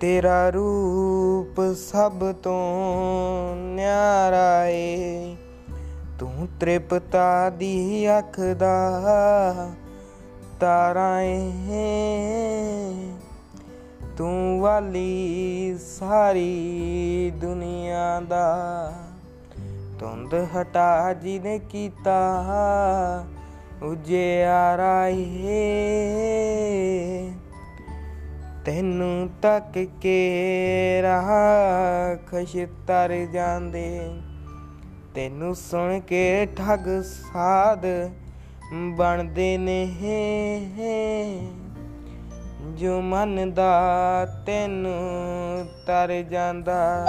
ਤੇਰਾ ਰੂਪ ਸਭ ਤੋਂ ਨਿਆਰਾ ਏ। ਤੂੰ ਤ੍ਰਿਪਤਾ ਦੀ ਅੱਖ ਦਾ ਤਾਰਾ ਏ। ਤੂੰ ਵਾਲੀ ਸਾਰੀ ਦੁਨੀਆ ਦਾ ਤੁੰਦ ਹਟਾ ਜਿਹਨੇ ਕੀਤਾ, ਉਜਿਆਰਾ ਏ। ਤੈਨੂੰ ਤੱਕ ਕੇ ਰਹਾ ਖੁਸ਼ ਤਰ ਜਾਂਦੇ। ਤੈਨੂੰ ਸੁਣ ਕੇ ਠੱਗ ਸਾਧ ਬਣਦੇ ਨੇ ਜੋ ਮਨ ਦਾ ਤੈਨੂੰ ਤਰ ਜਾਂਦਾ।